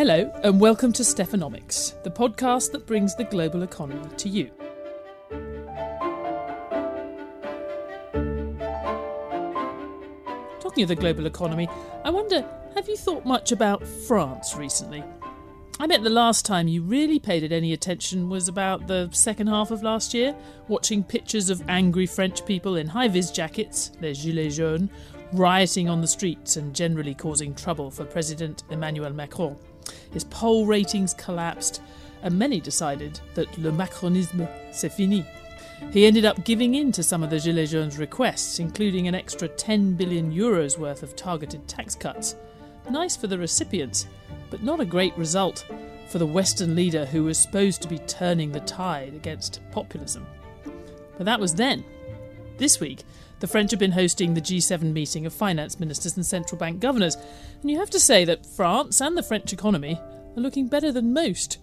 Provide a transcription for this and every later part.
Hello, and welcome to Stephanomics, the podcast that brings the global economy to you. Talking of the global economy, I wonder have you thought much about France recently? I bet the last time you really paid it any attention was about the second half of last year, watching pictures of angry French people in high vis jackets, les gilets jaunes, rioting on the streets and generally causing trouble for President Emmanuel Macron. His poll ratings collapsed, and many decided that le Macronisme c'est fini. He ended up giving in to some of the Gilets jaunes' requests, including an extra 10 billion euros worth of targeted tax cuts. Nice for the recipients, but not a great result for the Western leader who was supposed to be turning the tide against populism. But that was then. This week, the French have been hosting the G7 meeting of finance ministers and central bank governors, and you have to say that France and the French economy are looking better than most.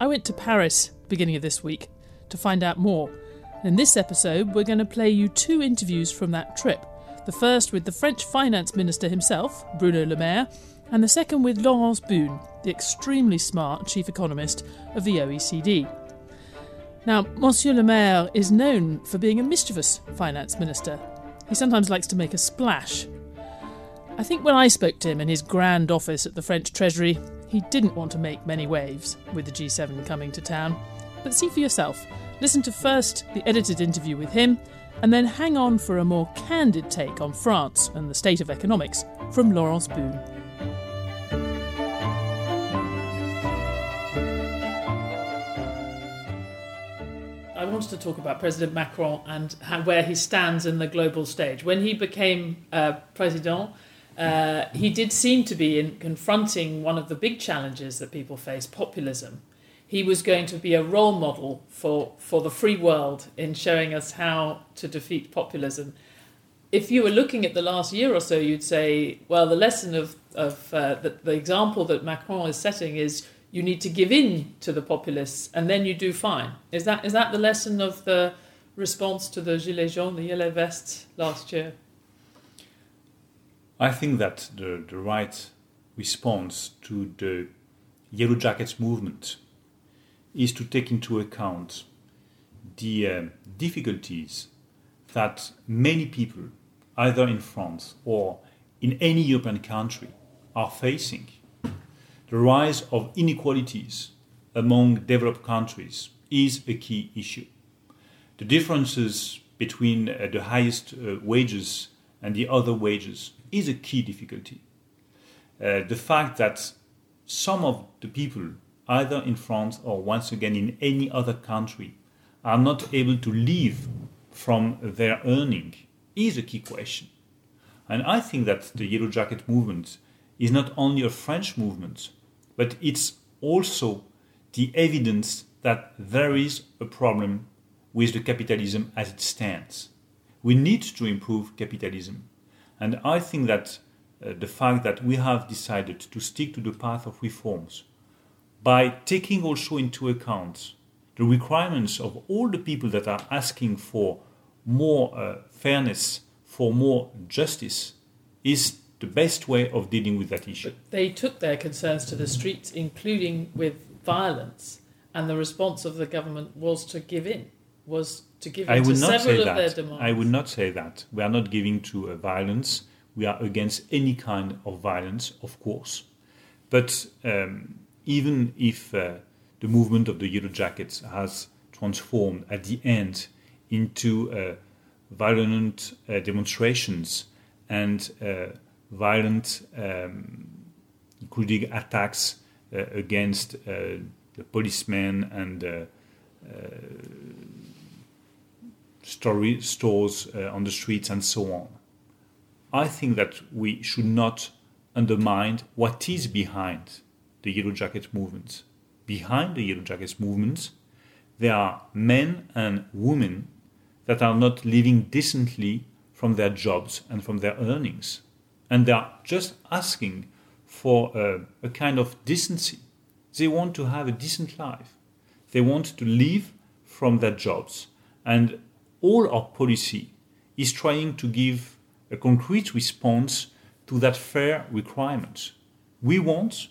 I went to Paris beginning of this week to find out more. In this episode, we're going to play you two interviews from that trip. The first with the French finance minister himself, Bruno Le Maire, and the second with Laurence Boone, the extremely smart chief economist of the OECD. Now, Monsieur Le Maire is known for being a mischievous finance minister. He sometimes likes to make a splash. I think when I spoke to him in his grand office at the French Treasury, he didn't want to make many waves with the G7 coming to town. But see for yourself. Listen to first the edited interview with him, and then hang on for a more candid take on France and the state of economics from Laurence Boone. Wanted to talk about President Macron and how, where he stands in the global stage. When he became uh, president, uh, he did seem to be in confronting one of the big challenges that people face populism. He was going to be a role model for, for the free world in showing us how to defeat populism. If you were looking at the last year or so, you'd say, well, the lesson of, of uh, the, the example that Macron is setting is you need to give in to the populists and then you do fine. Is that is that the lesson of the response to the Gilets jaunes, the yellow vests last year? I think that the, the right response to the Yellow Jackets movement is to take into account the uh, difficulties that many people, either in France or in any European country, are facing the rise of inequalities among developed countries is a key issue. The differences between uh, the highest uh, wages and the other wages is a key difficulty. Uh, the fact that some of the people, either in France or once again in any other country, are not able to live from their earning is a key question. And I think that the Yellow Jacket movement is not only a French movement, but it's also the evidence that there is a problem with the capitalism as it stands. We need to improve capitalism. And I think that uh, the fact that we have decided to stick to the path of reforms by taking also into account the requirements of all the people that are asking for more uh, fairness, for more justice, is the best way of dealing with that issue. But they took their concerns to the streets, including with violence, and the response of the government was to give in, was to give in I would to not several say of that. their demands. I would not say that. We are not giving to uh, violence. We are against any kind of violence, of course. But um, even if uh, the movement of the Yellow Jackets has transformed at the end into uh, violent uh, demonstrations and uh, violent, um, including attacks uh, against uh, the policemen and uh, story, stores on the streets and so on. I think that we should not undermine what is behind the Yellow Jacket movement. Behind the Yellow Jackets movement, there are men and women that are not living decently from their jobs and from their earnings and they are just asking for a, a kind of decency. They want to have a decent life. They want to live from their jobs. And all our policy is trying to give a concrete response to that fair requirement. We want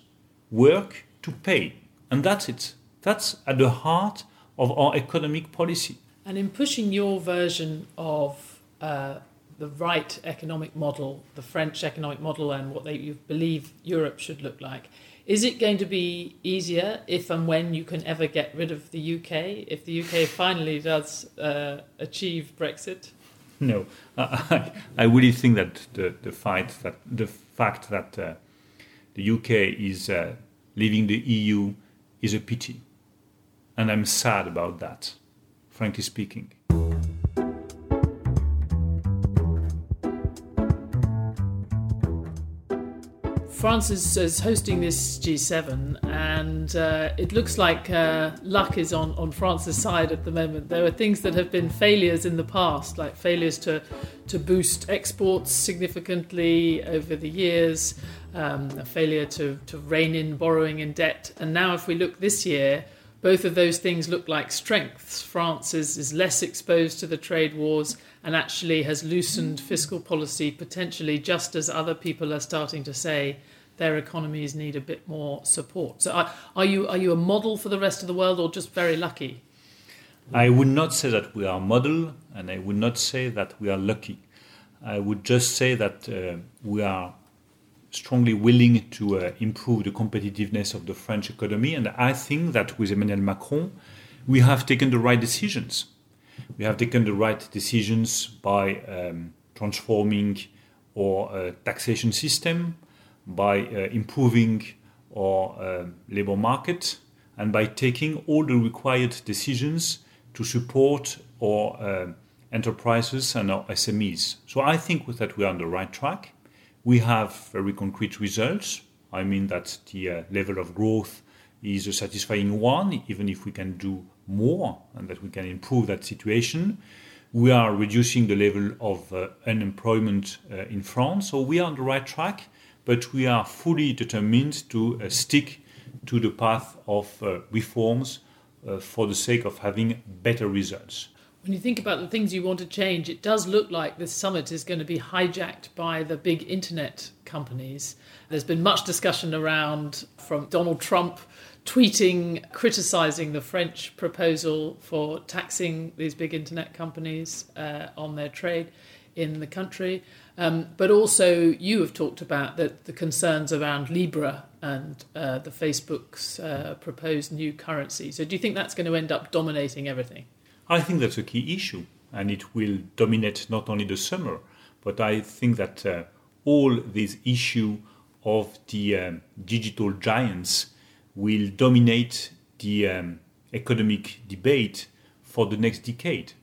work to pay. And that's it. That's at the heart of our economic policy. And in pushing your version of uh, the right economic model, the French economic model, and what they you believe Europe should look like, is it going to be easier if and when you can ever get rid of the UK, if the UK finally does uh, achieve Brexit? No, I, I really think that the, the fight that the fact that uh, the UK is uh, leaving the EU is a pity, and I'm sad about that, frankly speaking. France is, is, hosting this G7, and uh, it looks like uh, luck is on, on France's side at the moment. There are things that have been failures in the past, like failures to, to boost exports significantly over the years, um, a failure to, to rein in borrowing and debt. And now, if we look this year, both of those things look like strengths. France is, is less exposed to the trade wars and actually has loosened fiscal policy potentially just as other people are starting to say their economies need a bit more support. So, are, are, you are you a model for the rest of the world, or just very lucky? I would not say that we are a model, and I would not say that we are lucky. I would just say that uh, we are strongly willing to uh, improve the competitiveness of the French economy, and I think that with Emmanuel Macron, we have taken the right decisions. We have taken the right decisions by um, transforming our uh, taxation system, by uh, improving our uh, labor market and by taking all the required decisions to support our uh, enterprises and our SMEs. So I think that we are on the right track. We have very concrete results. I mean that the level of growth is a satisfying one, even if we can do more and that we can improve that situation. We are reducing the level of unemployment in France, so we are on the right track but we are fully determined to uh, stick to the path of uh, reforms uh, for the sake of having better results. When you think about the things you want to change, it does look like this summit is going to be hijacked by the big internet companies. There's been much discussion around from Donald Trump tweeting, criticizing the French proposal for taxing these big internet companies uh, on their trade in the country. Um, but also, you have talked about the, the concerns around Libra and uh, the Facebook's uh, proposed new currency. So, do you think that's going to end up dominating everything? I think that's a key issue, and it will dominate not only the summer, but I think that uh, all this issue of the um, digital giants will dominate the um, economic debate for the next decade.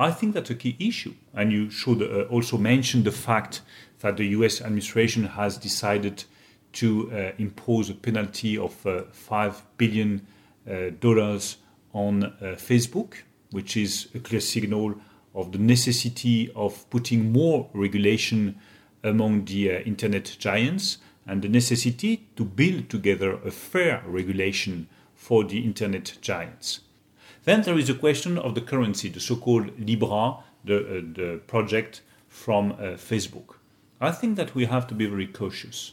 I think that's a key issue. And you should uh, also mention the fact that the US administration has decided to uh, impose a penalty of uh, $5 billion uh, on uh, Facebook, which is a clear signal of the necessity of putting more regulation among the uh, internet giants and the necessity to build together a fair regulation for the internet giants. Then there is a question of the currency, the so-called Libra, the, uh, the project from uh, Facebook. I think that we have to be very cautious.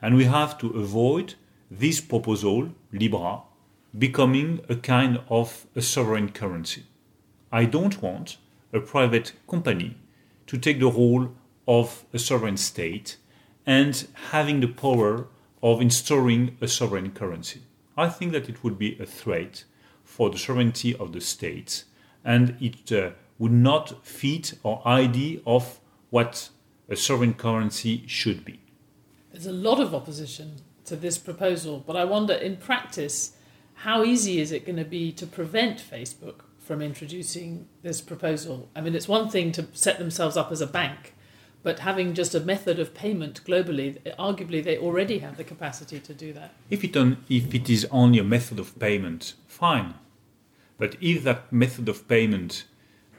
And we have to avoid this proposal, Libra, becoming a kind of a sovereign currency. I don't want a private company to take the role of a sovereign state and having the power of installing a sovereign currency. I think that it would be a threat for the sovereignty of the states, and it uh, would not fit our idea of what a sovereign currency should be. There's a lot of opposition to this proposal, but I wonder in practice, how easy is it going to be to prevent Facebook from introducing this proposal? I mean, it's one thing to set themselves up as a bank, but having just a method of payment globally, arguably they already have the capacity to do that. If it, on, if it is only a method of payment, fine. But if that method of payment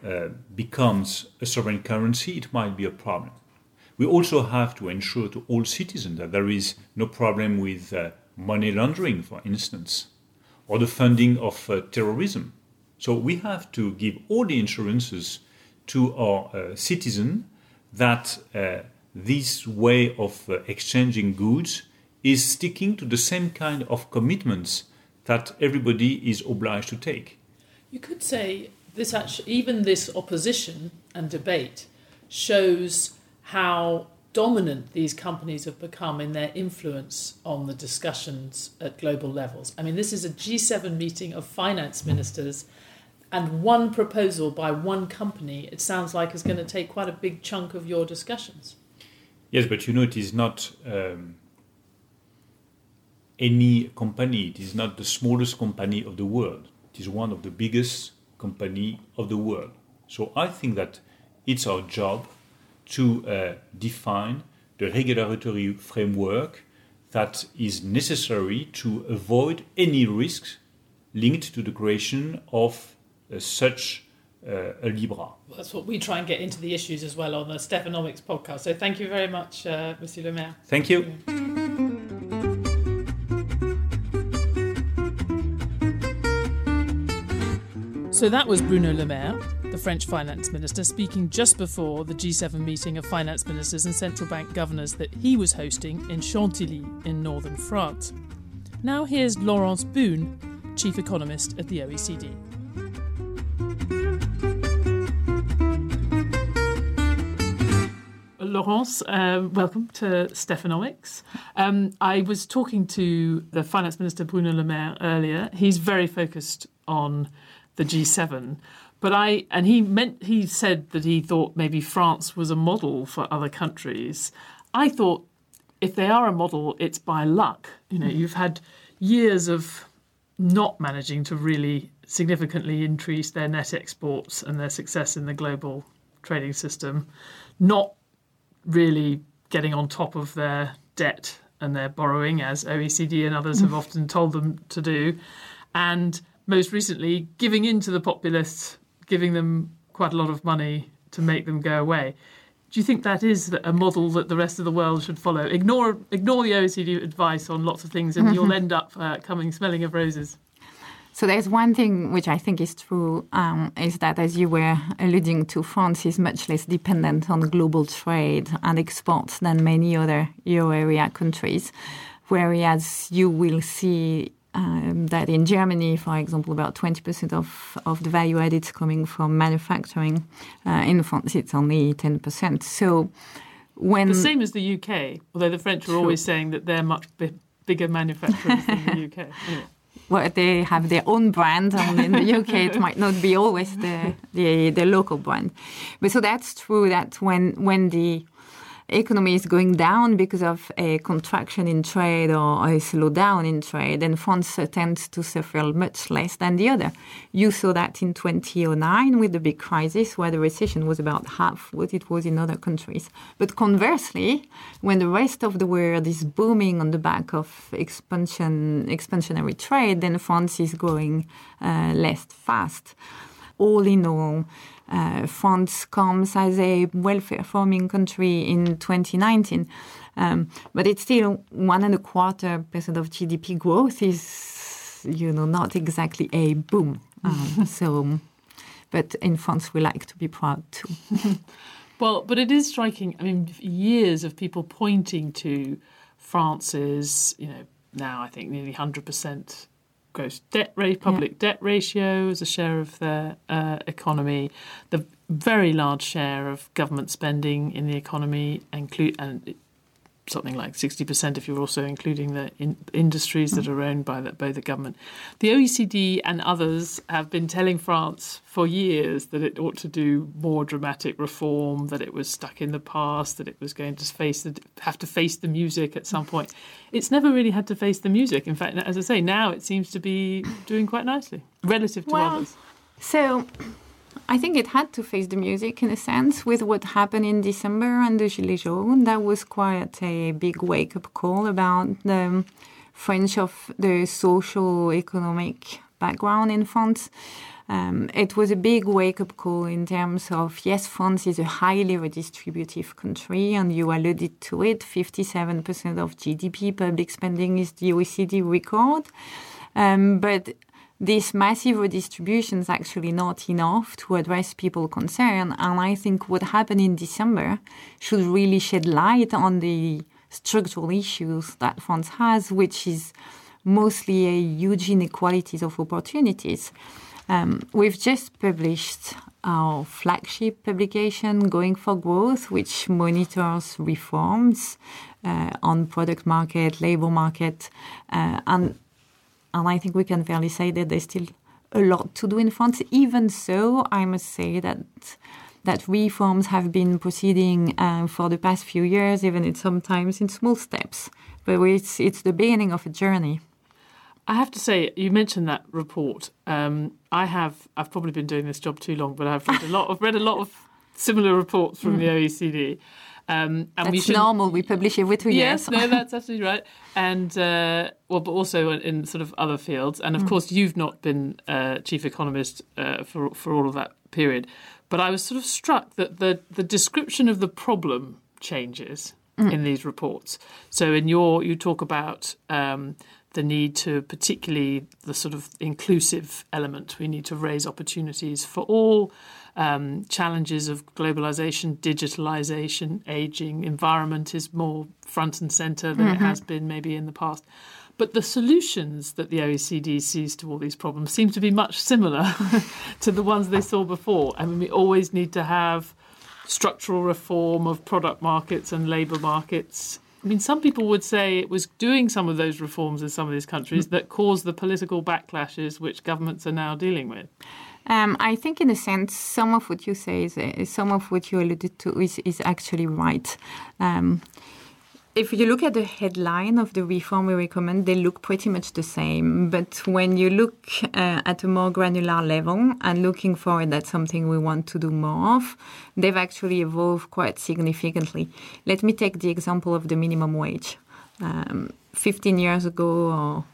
uh, becomes a sovereign currency, it might be a problem. We also have to ensure to all citizens that there is no problem with uh, money laundering, for instance, or the funding of uh, terrorism. So we have to give all the insurances to our uh, citizens that uh, this way of uh, exchanging goods is sticking to the same kind of commitments that everybody is obliged to take. You could say this actually, even this opposition and debate shows how dominant these companies have become in their influence on the discussions at global levels. I mean, this is a G7 meeting of finance ministers, and one proposal by one company, it sounds like, is going to take quite a big chunk of your discussions. Yes, but you know, it is not um, any company, it is not the smallest company of the world. It is one of the biggest company of the world. So I think that it's our job to uh, define the regulatory framework that is necessary to avoid any risks linked to the creation of uh, such uh, a Libra. That's what we try and get into the issues as well on the Stephanomics podcast. So thank you very much, uh, Monsieur Le Maire. Thank you. So that was Bruno Le Maire, the French finance minister, speaking just before the G7 meeting of finance ministers and central bank governors that he was hosting in Chantilly in northern France. Now here's Laurence Boone, chief economist at the OECD. Laurence, uh, welcome to Stephanomics. Um, I was talking to the finance minister Bruno Le Maire earlier. He's very focused on the G7. But I and he meant he said that he thought maybe France was a model for other countries. I thought if they are a model, it's by luck. You know, hmm. you've had years of not managing to really significantly increase their net exports and their success in the global trading system, not really getting on top of their debt and their borrowing, as OECD and others have hmm. often told them to do, and most recently giving in to the populists, giving them quite a lot of money to make them go away. Do you think that is a model that the rest of the world should follow? Ignore ignore the OECD advice on lots of things, and mm-hmm. you'll end up uh, coming smelling of roses. So there's one thing which I think is true um, is that, as you were alluding to, France is much less dependent on global trade and exports than many other euro area countries. Whereas you will see um, that in Germany, for example, about 20% of, of the value added is coming from manufacturing. Uh, in France, it's only 10%. So when. The same as the UK, although the French are always saying that they're much b- bigger manufacturers than the UK. Anyway. Well, they have their own brand, and in the UK it might not be always the, the, the local brand. But so that's true that when when the economy is going down because of a contraction in trade or a slowdown in trade, and France tends to suffer much less than the other. You saw that in 2009 with the big crisis, where the recession was about half what it was in other countries. But conversely, when the rest of the world is booming on the back of expansion, expansionary trade, then France is growing uh, less fast. All in all, uh, France comes as a well-performing country in 2019. Um, but it's still one and a quarter percent of GDP growth is, you know, not exactly a boom. Um, so, but in France, we like to be proud too. well, but it is striking. I mean, years of people pointing to France's, you know, now I think nearly hundred percent gross debt rate, public yeah. debt ratio as a share of their uh, economy, the very large share of government spending in the economy, include and something like 60% if you're also including the in industries that mm. are owned by the, by the government. The OECD and others have been telling France for years that it ought to do more dramatic reform, that it was stuck in the past, that it was going to face the, have to face the music at some point. It's never really had to face the music. In fact, as I say, now it seems to be doing quite nicely relative to well, others. So I think it had to face the music in a sense with what happened in December and the Gilets jaunes. That was quite a big wake up call about the French of the social economic background in France. Um, it was a big wake up call in terms of yes, France is a highly redistributive country, and you alluded to it 57% of GDP public spending is the OECD record. Um, but this massive redistribution is actually not enough to address people concern. And I think what happened in December should really shed light on the structural issues that France has, which is mostly a huge inequalities of opportunities. Um, we've just published our flagship publication, Going for Growth, which monitors reforms uh, on product market, labor market, uh, and and I think we can fairly say that there's still a lot to do in France. Even so, I must say that that reforms have been proceeding uh, for the past few years, even in sometimes in small steps. But it's it's the beginning of a journey. I have to say, you mentioned that report. Um, I have. I've probably been doing this job too long, but I've read a lot. I've read a lot of similar reports from mm. the OECD. Um, and that's we should, normal. We publish every two yes, years. Yes, no, that's absolutely right. And uh, well, but also in, in, sort of other fields. And of mm. course, you've not been uh, chief economist uh, for for all of that period. But I was sort of struck that the the description of the problem changes mm. in these reports. So in your you talk about um, the need to, particularly the sort of inclusive element, we need to raise opportunities for all. Um, challenges of globalization, digitalization, aging, environment is more front and center than mm-hmm. it has been maybe in the past. But the solutions that the OECD sees to all these problems seem to be much similar to the ones they saw before. I mean, we always need to have structural reform of product markets and labour markets I mean, some people would say it was doing some of those reforms in some of these countries that caused the political backlashes which governments are now dealing with. Um, I think, in a sense, some of what you say is, uh, some of what you alluded to is, is actually right. Um, if you look at the headline of the reform we recommend, they look pretty much the same. But when you look uh, at a more granular level and looking forward, that's something we want to do more of, they've actually evolved quite significantly. Let me take the example of the minimum wage. Um, 15 years ago or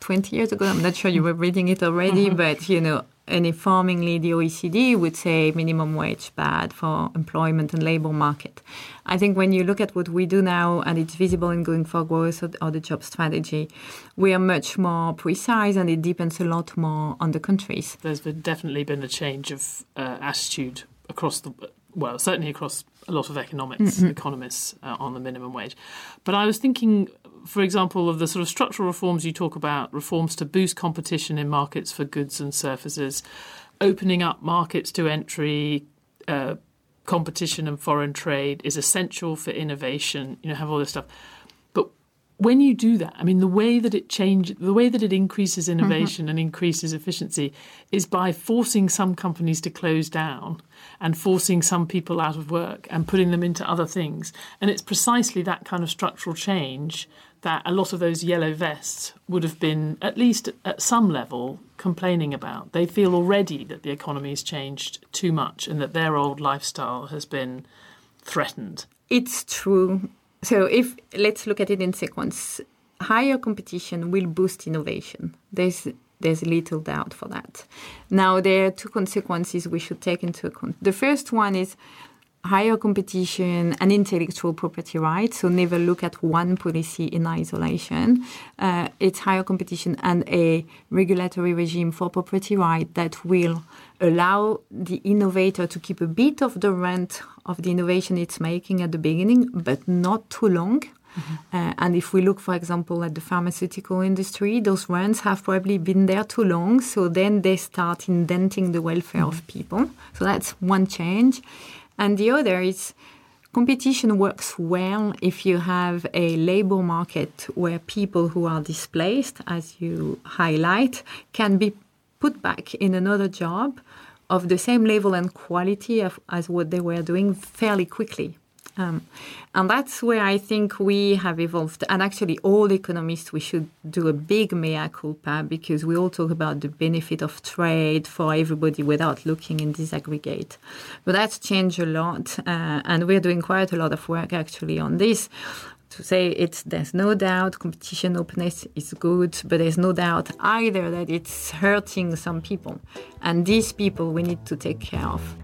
20 years ago, I'm not sure you were reading it already, mm-hmm. but you know, uniformly the OECD would say minimum wage bad for employment and labor market. I think when you look at what we do now and it's visible in going for growth or, or the job strategy, we are much more precise and it depends a lot more on the countries. There's been, definitely been a change of uh, attitude across the well, certainly across a lot of economics mm-hmm. economists uh, on the minimum wage. But I was thinking for example, of the sort of structural reforms you talk about, reforms to boost competition in markets for goods and services, opening up markets to entry, uh, competition and foreign trade is essential for innovation. You know, have all this stuff. But when you do that, I mean, the way that it changes, the way that it increases mm-hmm. innovation mm-hmm. and increases efficiency is by forcing some companies to close down and forcing some people out of work and putting them into other things. And it's precisely that kind of structural change that a lot of those yellow vests would have been, at least at some level, complaining about. They feel already that the economy has changed too much and that their old lifestyle has been threatened. It's true. So, if let's look at it in sequence, higher competition will boost innovation. There's there's little doubt for that. Now, there are two consequences we should take into account. The first one is higher competition and intellectual property rights. So never look at one policy in isolation. Uh, it's higher competition and a regulatory regime for property right that will allow the innovator to keep a bit of the rent of the innovation it's making at the beginning, but not too long. Mm-hmm. Uh, and if we look, for example, at the pharmaceutical industry, those rents have probably been there too long. So then they start indenting the welfare mm-hmm. of people. So that's one change. And the other is competition works well if you have a labor market where people who are displaced, as you highlight, can be put back in another job of the same level and quality of, as what they were doing fairly quickly. Um, and that's where I think we have evolved. And actually, all economists, we should do a big mea culpa because we all talk about the benefit of trade for everybody without looking in disaggregate. But that's changed a lot. Uh, and we're doing quite a lot of work actually on this to say it's there's no doubt competition openness is good, but there's no doubt either that it's hurting some people. And these people we need to take care of.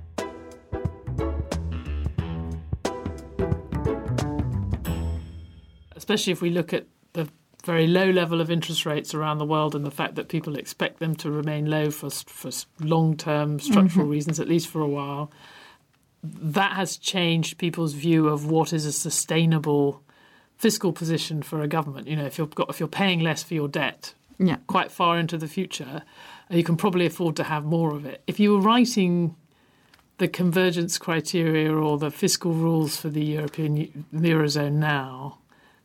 Especially if we look at the very low level of interest rates around the world and the fact that people expect them to remain low for, for long term structural mm-hmm. reasons, at least for a while. That has changed people's view of what is a sustainable fiscal position for a government. You know, if you've got if you're paying less for your debt Yeah. quite far into the future, you can probably afford to have more of it. If you were writing the convergence criteria or the fiscal rules for the European the eurozone now,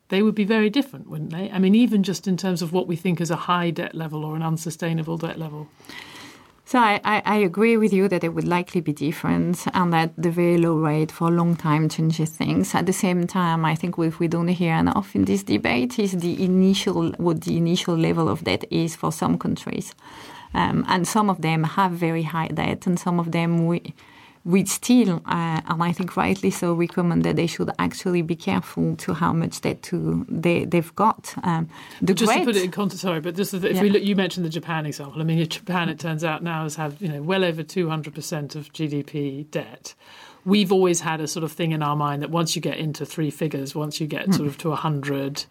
they would be very different, wouldn't they? I mean, even just in terms of what we think is a high debt level or an unsustainable debt level. So I, I, agree with you that it would likely be different and that the very low rate for a long time changes things. At the same time, I think what we don't hear enough in this debate is the initial what the initial level of debt is for some countries. Um, and some of them have very high debt and some of them we we still, uh, and I think rightly so, recommend that they should actually be careful to how much debt to they, they've got. Um, the just great, to put it in context, sorry, but just if Yeah. we look, you mentioned the Japan example. I mean, Japan, it turns out now has had you know well over two hundred percent of GDP debt. We've always had a sort of thing in our mind that once you get into three figures, once you get sort of to a hundred,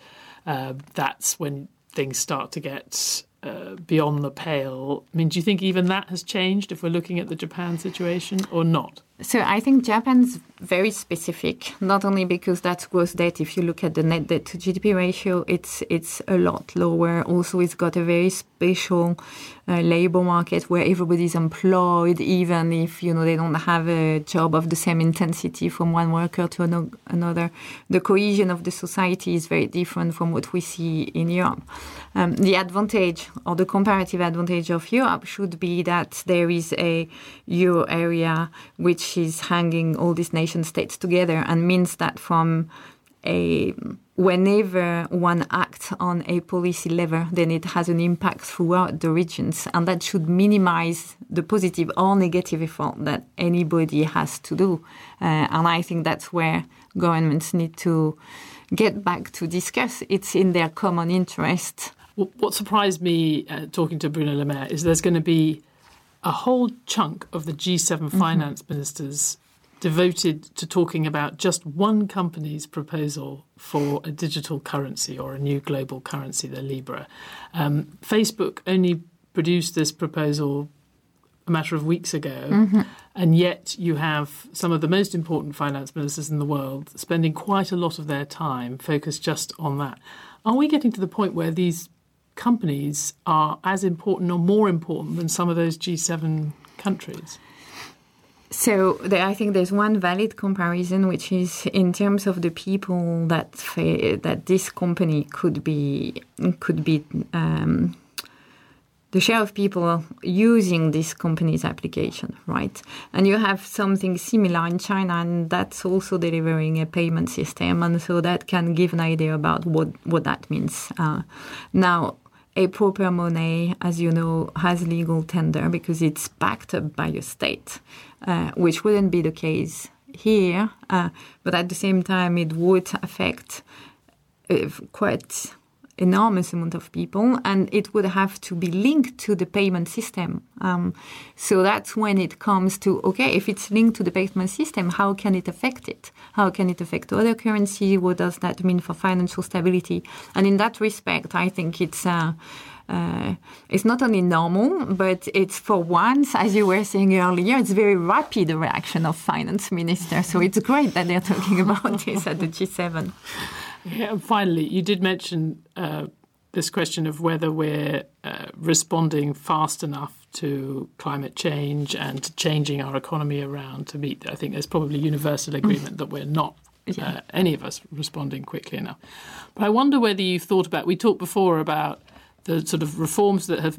uh, that's when things start to get uh, beyond the pale. I mean, do you think even that has changed if we're looking at the Japan situation or not? So I think Japan's very specific, not only because that's gross debt. If you look at the net debt to GDP ratio, it's it's a lot lower. Also, it's got a very special uh, labor market where everybody's employed, even if you know they don't have a job of the same intensity from one worker to ano- another. The cohesion of the society is very different from what we see in Europe. Um, the advantage or the comparative advantage of Europe should be that there is a euro area which is hanging all these nation states together and means that from a whenever one acts on a policy level, then it has an impact throughout the regions, and that should minimize the positive or negative effort that anybody has to do. Uh, and I think that's where governments need to get back to discuss. It's in their common interest. What surprised me uh, talking to Bruno Le Maire is there's going to be a whole chunk of the G7 finance ministers devoted to talking about just one company's proposal for a digital currency or a new global currency, the Libra. Um, Facebook only produced this proposal a matter of weeks ago, and yet you have some of the most important finance ministers in the world spending quite a lot of their time focused just on that. Are we getting to the point where these companies are as important or more important than some of those G7 countries? So I think there's one valid comparison, which is in terms of the people that that this company could be could be um, the share of people using this company's application, right? And you have something similar in China, and that's also delivering a payment system, and so that can give an idea about what what that means. Uh, now a proper money, as you know, has legal tender because it's backed up by a state, uh, which wouldn't be the case here. Uh, but at the same time, it would affect uh, quite enormous amount of people, and it would have to be linked to the payment system. Um, so that's when it comes to okay, if it's linked to the payment system, how can it affect it? How can it affect other currency? What does that mean for financial stability? And in that respect, I think it's. Uh, uh, it's not only normal, but it's for once, as you were saying earlier, it's very rapid reaction of finance ministers. So it's great that they're talking about this at the G7. Yeah, and finally, you did mention uh, this question of whether we're uh, responding fast enough to climate change and to changing our economy around to meet. I think there's probably universal agreement that we're not. Uh, any of us responding quickly enough. But I wonder whether you've thought about. We talked before about the sort of reforms that have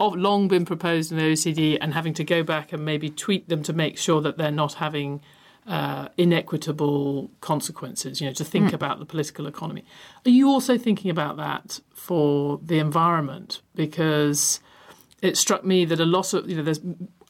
long been proposed in the OECD and having to go back and maybe tweak them to make sure that they're not having uh, inequitable consequences, you know, to think about the political economy. Are you also thinking about that for the environment? Because it struck me that a lot of, you know, there's,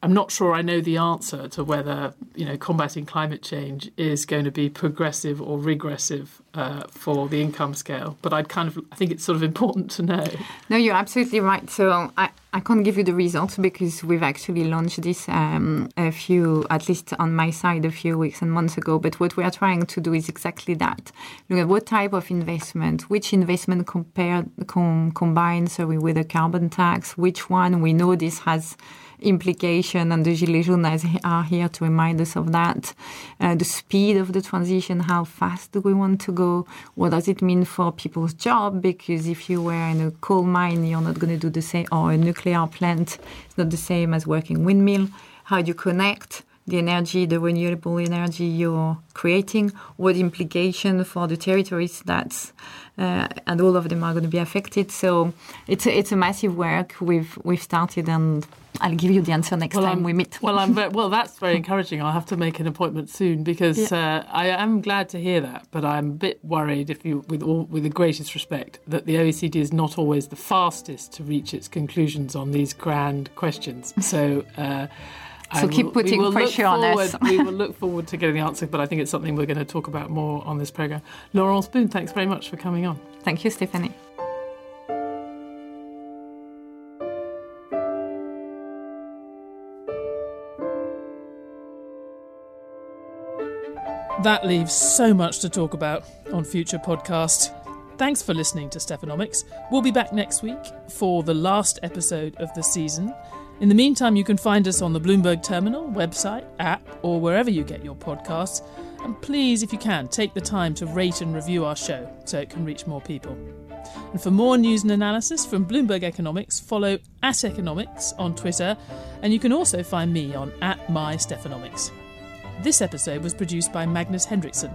I'm not sure I know the answer to whether, you know, combating climate change is going to be progressive or regressive uh, for the income scale, but I'd kind of, I think it's sort of important to know. No, you're absolutely right. So I, I can't give you the results because we've actually launched this um, a few, at least on my side, a few weeks and months ago. But what we are trying to do is exactly that. Look at what type of investment, which investment compared, com, combines are we with a carbon tax, which one we know this has implication and the Gilets jaunes are here to remind us of that. Uh, the speed of the transition, how fast do we want to go? what does it mean for people's job? Because if you were in a coal mine, you're not going to do the same, or a nuclear plant, it's not the same as working windmill. How do you connect? The energy, the renewable energy you're creating, what implication for the territories that, uh, and all of them are going to be affected. So it's a, it's a massive work we've we've started, and I'll give you the answer next well, time I'm, we meet. Well, I'm very, well. That's very encouraging. I'll have to make an appointment soon because yeah. uh, I am glad to hear that. But I'm a bit worried, if you, with all with the greatest respect, that the OECD is not always the fastest to reach its conclusions on these grand questions. So. Uh, so keep putting pressure on us. we will look forward to getting the answer, but I think it's something we're going to talk about more on this programme. Laurence Boone, thanks very much for coming on. Thank you, Stephanie. That leaves so much to talk about on future podcasts. Thanks for listening to Stephanomics. We'll be back next week for the last episode of the season. In the meantime, you can find us on the Bloomberg Terminal, website, app, or wherever you get your podcasts. And please, if you can, take the time to rate and review our show so it can reach more people. And for more news and analysis from Bloomberg Economics, follow at Economics on Twitter, and you can also find me on at MyStephanomics. This episode was produced by Magnus Henriksson,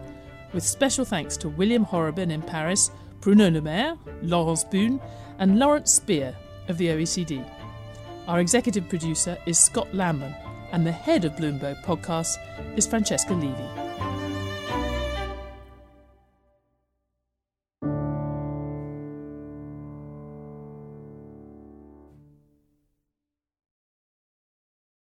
with special thanks to William Horobin in Paris, Bruno Le Maire, Laurence Boone, and Lawrence Speer of the OECD. Our executive producer is Scott Lanman, and the head of Bloomberg Podcasts is Francesca Levy.